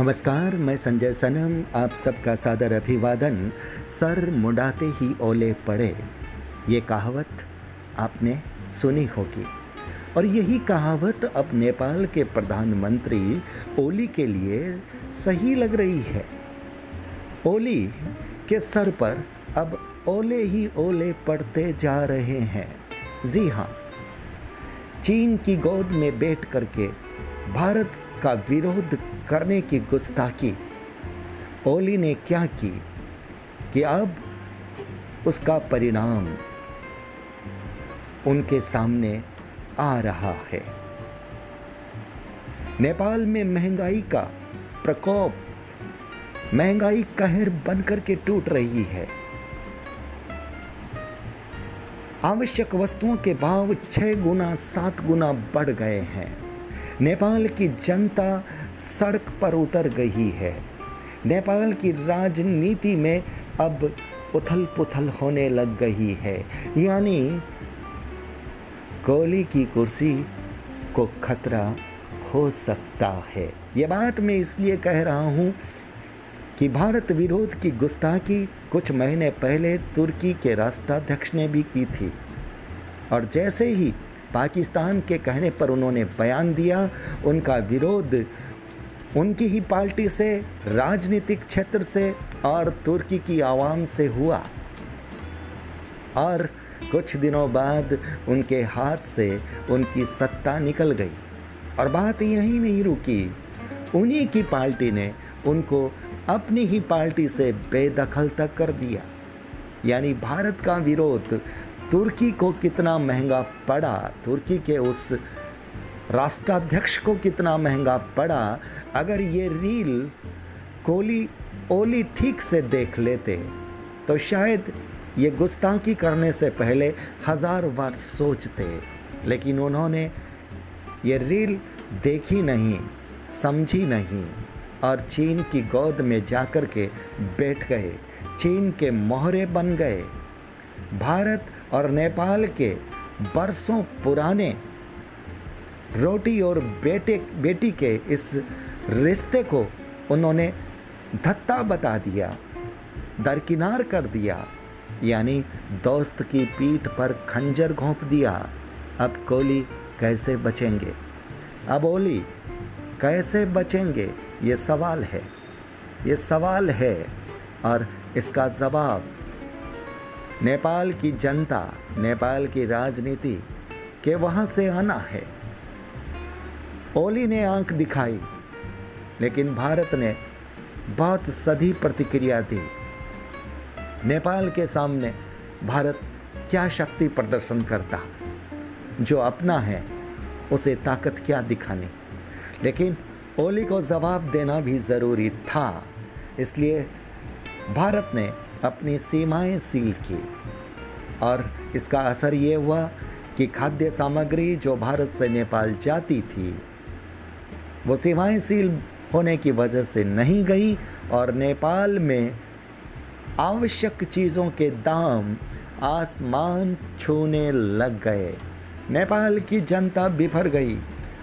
नमस्कार, मैं संजय सनम, आप सबका सादर अभिवादन, सर मुंडाते ही ओले पड़े। ये कहावत आपने सुनी होगी। और यही कहावत अब नेपाल के प्रधानमंत्री ओली के लिए सही लग रही है। ओली के सर पर अब ओले ही ओले पड़ते जा रहे हैं। जी हाँ चीन की गोद में बैठ करके भारत का विरोध करने की गुस्ताखी। ओली ने क्या की कि अब उसका परिणाम उनके सामने आ रहा है। नेपाल में महँगाई का प्रकोप, महँगाई कहर बनकर के टूट रही है। आवश्यक वस्तुओं के भाव छह गुना, सात गुना बढ़ गए हैं। नेपाल की जनता सड़क पर उतर गई है। नेपाल की राजनीति में अब उथल पुथल होने लग गई है। यानी कोहली की कुर्सी को खतरा हो सकता है। ये बात मैं इसलिए कह रहा हूँ कि भारत विरोध की गुस्ताखी कुछ महीने पहले तुर्की के राष्ट्राध्यक्ष ने भी की थी। और जैसे ही पाकिस्तान के कहने पर उन्होंने बयान दिया, उनका विरोध उनकी ही पार्टी से, राजनीतिक क्षेत्र से और तुर्की की आवाम से हुआ। और कुछ दिनों बाद उनके हाथ से उनकी सत्ता निकल गई। और बात यही नहीं रुकी, उन्हीं की पार्टी ने उनको अपनी ही पार्टी से बेदखल तक कर दिया। यानी भारत का विरोध तुर्की को कितना महँगा पड़ा, तुर्की के उस राष्ट्राध्यक्ष को कितना महँगा पड़ा, अगर ये रील कोली ओली ठीक से देख लेते तो शायद ये गुस्ताखी करने से पहले हज़ार बार सोचते। लेकिन उन्होंने ये रील देखी नहीं, समझी नहीं, और चीन की गोद में जाकर के बैठ गए, चीन के मोहरे बन गए। भारत और नेपाल के बरसों पुराने रोटी और बेटे, बेटी के इस रिश्ते को उन्होंने धत्ता बता दिया, दरकिनार कर दिया, यानी दोस्त की पीठ पर खंजर घोंप दिया। अब कोहली कैसे बचेंगे? अब ओली कैसे बचेंगे? ये सवाल है, ये सवाल है, और इसका जवाब नेपाल की जनता, नेपाल की राजनीति के वहाँ से आना है। ओली ने आँख दिखाई, लेकिन भारत ने बहुत सदी प्रतिक्रिया दी। नेपाल के सामने भारत क्या शक्ति प्रदर्शन करता? जो अपना है, उसे ताकत क्या दिखानी? लेकिन ओली को जवाब देना भी ज़रूरी था, इसलिए भारत ने अपनी सीमाएँ सील की। और इसका असर ये हुआ कि खाद्य सामग्री जो भारत से नेपाल जाती थी, वो सीमाएँ सील होने की वजह से नहीं गई और नेपाल में आवश्यक चीज़ों के दाम आसमान छूने लग गए। नेपाल की जनता बिफर गई,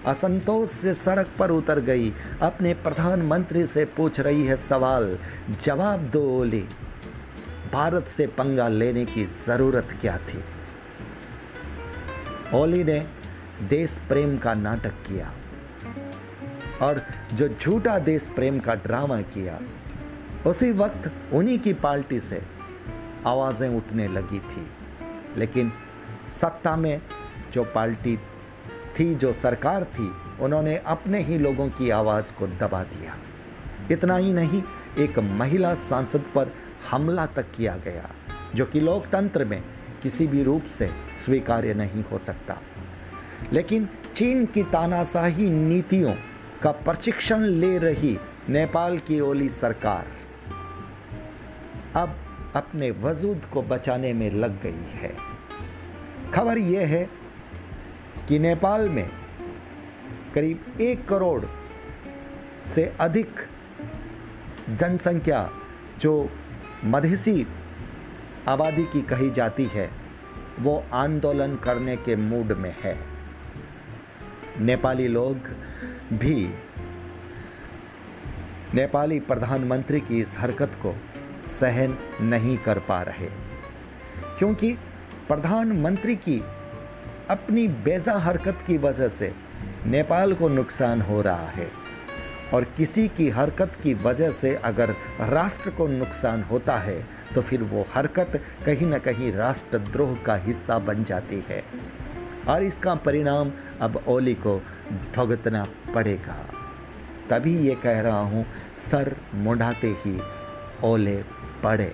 असंतोष से सड़क पर उतर गई। अपने प्रधानमंत्री से पूछ रही है सवाल, जवाब दो ओली। भारत से पंगा लेने की ज़रूरत क्या थी? ओली ने देश प्रेम का नाटक किया और जो झूठा देश प्रेम का ड्रामा किया, उसी वक्त उन्हीं की पार्टी से आवाज़ें उठने लगी थी। लेकिन सत्ता में जो पार्टी थी, जो सरकार थी, उन्होंने अपने ही लोगों की आवाज़ को दबा दिया। इतना ही नहीं, एक महिला सांसद पर हमला तक किया गया, जो कि लोकतंत्र में किसी भी रूप से स्वीकार्य नहीं हो सकता। लेकिन चीन की तानाशाही नीतियों का प्रशिक्षण ले रही नेपाल की ओली सरकार अब अपने वजूद को बचाने में लग गई है। खबर यह है कि नेपाल में करीब एक करोड़ से अधिक जनसंख्या, जो मधेसी आबादी की कही जाती है, वो आंदोलन करने के मूड में है। नेपाली लोग भी नेपाली प्रधानमंत्री की इस हरकत को सहन नहीं कर पा रहे, क्योंकि प्रधानमंत्री की अपनी बेजा हरकत की वजह से नेपाल को नुकसान हो रहा है। और किसी की हरकत की वजह से अगर राष्ट्र को नुकसान होता है तो फिर वो हरकत कहीं ना कहीं राष्ट्रद्रोह का हिस्सा बन जाती है। और इसका परिणाम अब ओली को भुगतना पड़ेगा। तभी ये कह रहा हूँ, सर मुंडाते ही ओले पड़े।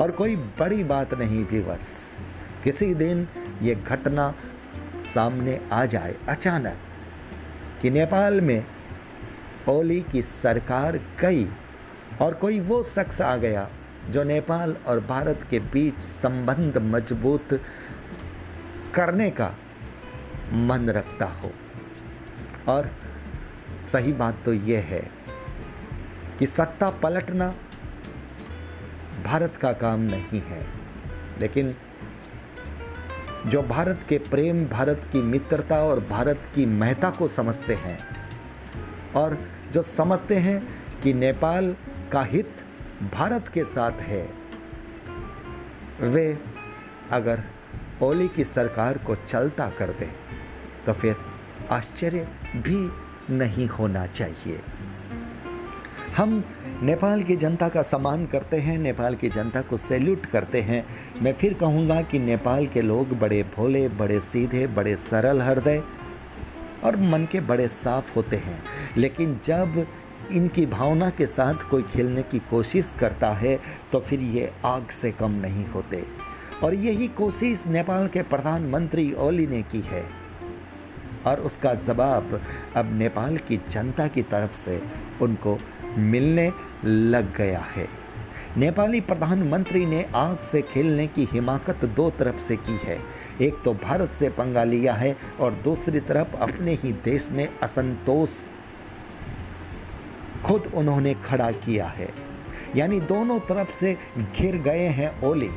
और कोई बड़ी बात नहीं व्यूवर्स किसी दिन ये घटना सामने आ जाए अचानक। कि नेपाल में ओली की सरकार गई और कोई वो शख्स आ गया जो नेपाल और भारत के बीच संबंध मज़बूत करने का मन रखता हो। और सही बात तो यह है कि सत्ता पलटना भारत का काम नहीं है। लेकिन जो भारत के प्रेम, भारत की मित्रता और भारत की महता को समझते हैं और जो समझते हैं कि नेपाल का हित भारत के साथ है, वे अगर ओली की सरकार को चलता कर दे तो फिर आश्चर्य भी नहीं होना चाहिए। हम नेपाल की जनता का सम्मान करते हैं, नेपाल की जनता को सैल्यूट करते हैं। मैं फिर कहूँगा कि नेपाल के लोग बड़े भोले, बड़े सीधे, बड़े सरल हृदय और मन के बड़े साफ़ होते हैं। लेकिन जब इनकी भावना के साथ कोई खेलने की कोशिश करता है तो फिर ये आग से कम नहीं होते। और यही कोशिश नेपाल के प्रधानमंत्री ओली ने की है। और उसका जवाब अब नेपाल की जनता की तरफ़ से उनको मिलने लग गया है। नेपाली प्रधानमंत्री ने आग से खेलने की हिमाकत दो तरफ़ से की है। एक तो भारत से पंगा लिया है और दूसरी तरफ़ अपने ही देश में असंतोष खुद उन्होंने खड़ा किया है। यानी दोनों तरफ़ से घिर गए हैं ओली।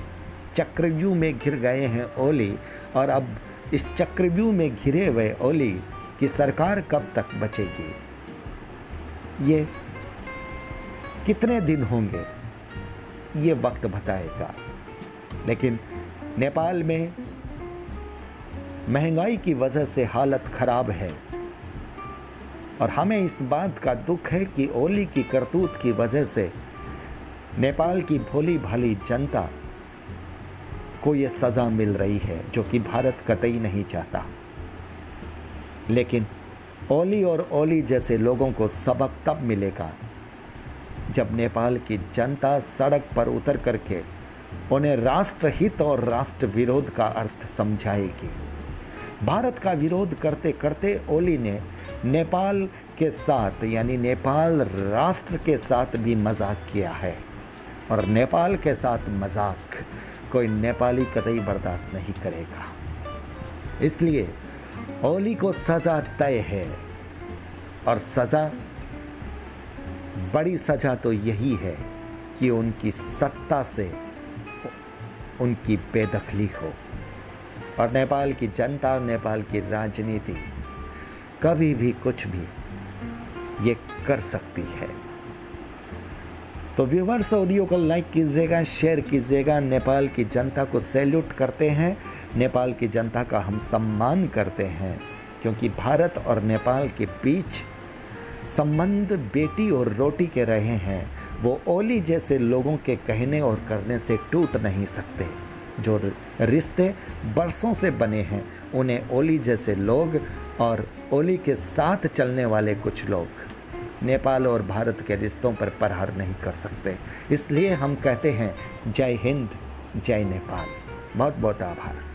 चक्रव्यूह में घिर गए हैं ओली और अब इस चक्रव्यूह में घिरे हुए ओली की सरकार कब तक बचेगी? ये कितने दिन होंगे? ये वक्त बताएगा। लेकिन नेपाल में महँगाई की वजह से हालत खराब है। और हमें इस बात का दुख है कि ओली की करतूत की वजह से नेपाल की भोली भाली जनता को ये सज़ा मिल रही है, जो कि भारत कतई नहीं चाहता। लेकिन ओली और ओली जैसे लोगों को सबक तब मिलेगा जब नेपाल की जनता सड़क पर उतर करके उन्हें राष्ट्रहित और राष्ट्र विरोध का अर्थ समझाएगी। भारत का विरोध करते करते ओली ने नेपाल के साथ, यानी नेपाल राष्ट्र के साथ भी मज़ाक किया है। और नेपाल के साथ मज़ाक कोई नेपाली कतई बर्दाश्त नहीं करेगा। इसलिए ओली को सज़ा तय है। और सज़ा बड़ी सज़ा तो यही है कि उनकी सत्ता से उनकी बेदखली हो। और नेपाल की जनता और नेपाल की राजनीति कभी भी कुछ भी ये कर सकती है। तो व्यूवर्स ऑडियो को लाइक कीजिएगा शेयर कीजिएगा। नेपाल की जनता को सैल्यूट करते हैं। नेपाल की जनता का हम सम्मान करते हैं, क्योंकि भारत और नेपाल के बीच संबंध बेटी और रोटी के रहे हैं। वो ओली जैसे लोगों के कहने और करने से टूट नहीं सकते। जो रिश्ते बरसों से बने हैं, उन्हें ओली जैसे लोग और ओली के साथ चलने वाले कुछ लोग नेपाल और भारत के रिश्तों पर प्रहार नहीं कर सकते। इसलिए हम कहते हैं, जय हिंद, जय नेपाल। बहुत बहुत आभार।